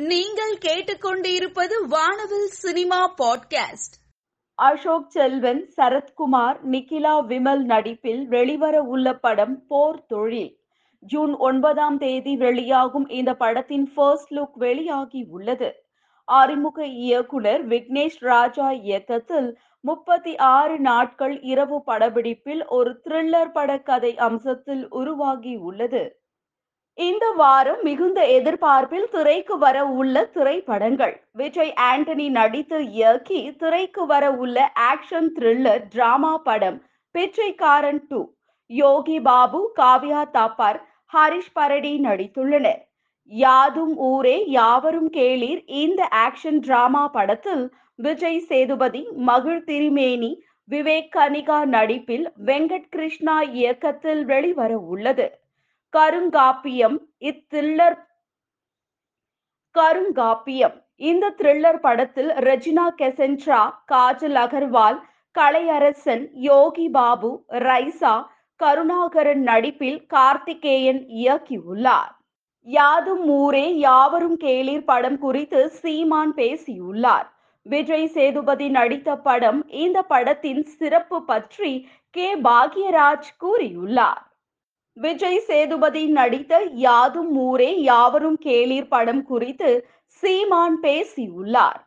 நீங்கள் கேட்டுக்கொண்டிருப்பது வானவில் சினிமா பாட்காஸ்ட். அசோக் செல்வன் சரத்குமார் நிகிலா விமல் நடிப்பில் வெளிவர உள்ள படம் போர் தொழில். ஜூன் ஒன்பதாம் தேதி வெளியாகும் இந்த படத்தின் ஃபர்ஸ்ட் லுக் வெளியாகி உள்ளது. அறிமுக இயக்குனர் விக்னேஷ் ராஜா இயக்கத்தில் முப்பத்தி ஆறு நாட்கள் இரவு படப்பிடிப்பில் ஒரு த்ரில்லர் பட கதை அம்சத்தில் உருவாகி உள்ளது. இந்த வாரம் மிகுந்த எதிர்பார்ப்பில் திரைக்கு வர உள்ள திரைப்படங்கள். விஜய் ஆண்டனி நடித்து இயக்கி திரைக்கு வர உள்ள ஆக்ஷன் த்ரில்லர் டிராமா படம் பிச்சைக்காரன் டூ யோகி பாபு காவ்யா தாப்பார் ஹரிஷ் பரடி நடித்துள்ளனர். யாதும் ஊரே யாவரும் கேளீர். இந்த ஆக்ஷன் டிராமா படத்தில் விஜய் சேதுபதி மகிழ் திரிமேனி விவேக் கனிகா நடிப்பில் வெங்கட் கிருஷ்ணா இயக்கத்தில் வெளிவர உள்ளது. கருங்காப்பியம் இத்தில்லர் கருங்காப்பியம். இந்த த்ரில்லர் படத்தில் ரெஜினா கெசென்ட்ரா காஜல் அகர்வால் கலையரசன் யோகி பாபு ரைசா கருணாகரன் நடிப்பில் கார்த்திகேயன் இயக்கியுள்ளார். யாதும் ஊரே யாவரும் கேளீர் படம் குறித்து சீமான் பேசியுள்ளார். விஜய் சேதுபதி நடித்த படம் இந்த படத்தின் சிறப்பு பற்றி கே. பாக்யராஜ் கூறியுள்ளார். விஜய் சேதுபதி நடித்த யாதும் ஊரே யாவரும் கேளீர் படம் குறித்து சீமான் பேசியுள்ளார்.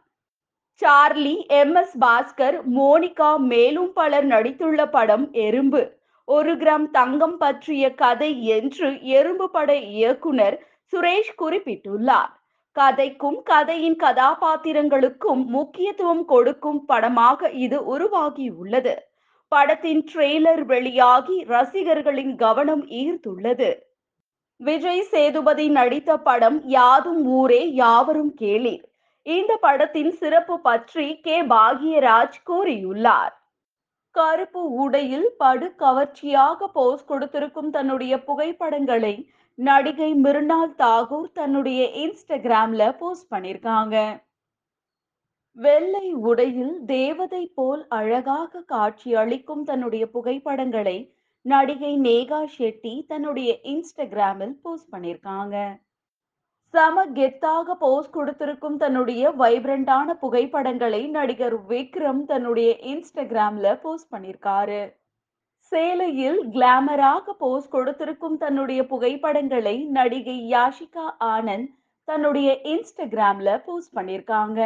Charlie M. S. Bhaskar Monica மேலும் பலர் நடித்துள்ள படம் எறும்பு. ஒரு கிராம் தங்கம் பற்றிய கதை என்று எறும்பு பட இயக்குனர் சுரேஷ் குறிப்பிட்டுள்ளார். கதைக்கும் கதையின் கதாபாத்திரங்களுக்கும் முக்கியத்துவம் கொடுக்கும் படமாக இது உருவாகியுள்ளது. படத்தின் ட்ரெய்லர் வெளியாகி ரசிகர்களின் கவனம் ஈர்த்துள்ளது. விஜய் சேதுபதி நடித்த படம் யாதும் ஊரே யாவரும் கேளீர். இந்த படத்தின் சிறப்பு பற்றி கே. பாகியராஜ் கூறியுள்ளார். கருப்பு உடையில் படு கவர்ச்சியாக போஸ் கொடுத்திருக்கும் தன்னுடைய புகைப்படங்களை நடிகை மிருனால் தாகூர் தன்னுடைய இன்ஸ்டாகிராம்ல போஸ்ட் பண்ணிருக்காங்க. வெள்ளை உடையில் தேவதை போல் அழகாக காட்சி அளிக்கும் தன்னுடைய புகைப்படங்களை நடிகை நேகா ஷெட்டி தன்னுடைய இன்ஸ்டாகிராமில் போஸ்ட் பண்ணியிருக்காங்க. சம கெத்தாக போஸ்ட் கொடுத்திருக்கும் தன்னுடைய வைப்ரண்டான புகைப்படங்களை நடிகர் விக்ரம் தன்னுடைய இன்ஸ்டாகிராம்ல போஸ்ட் பண்ணியிருக்காரு. சேலையில் கிளாமராக போஸ்ட் கொடுத்திருக்கும் தன்னுடைய புகைப்படங்களை நடிகை யாஷிகா ஆனந்த் தன்னுடைய இன்ஸ்டாகிராம்ல போஸ்ட் பண்ணியிருக்காங்க.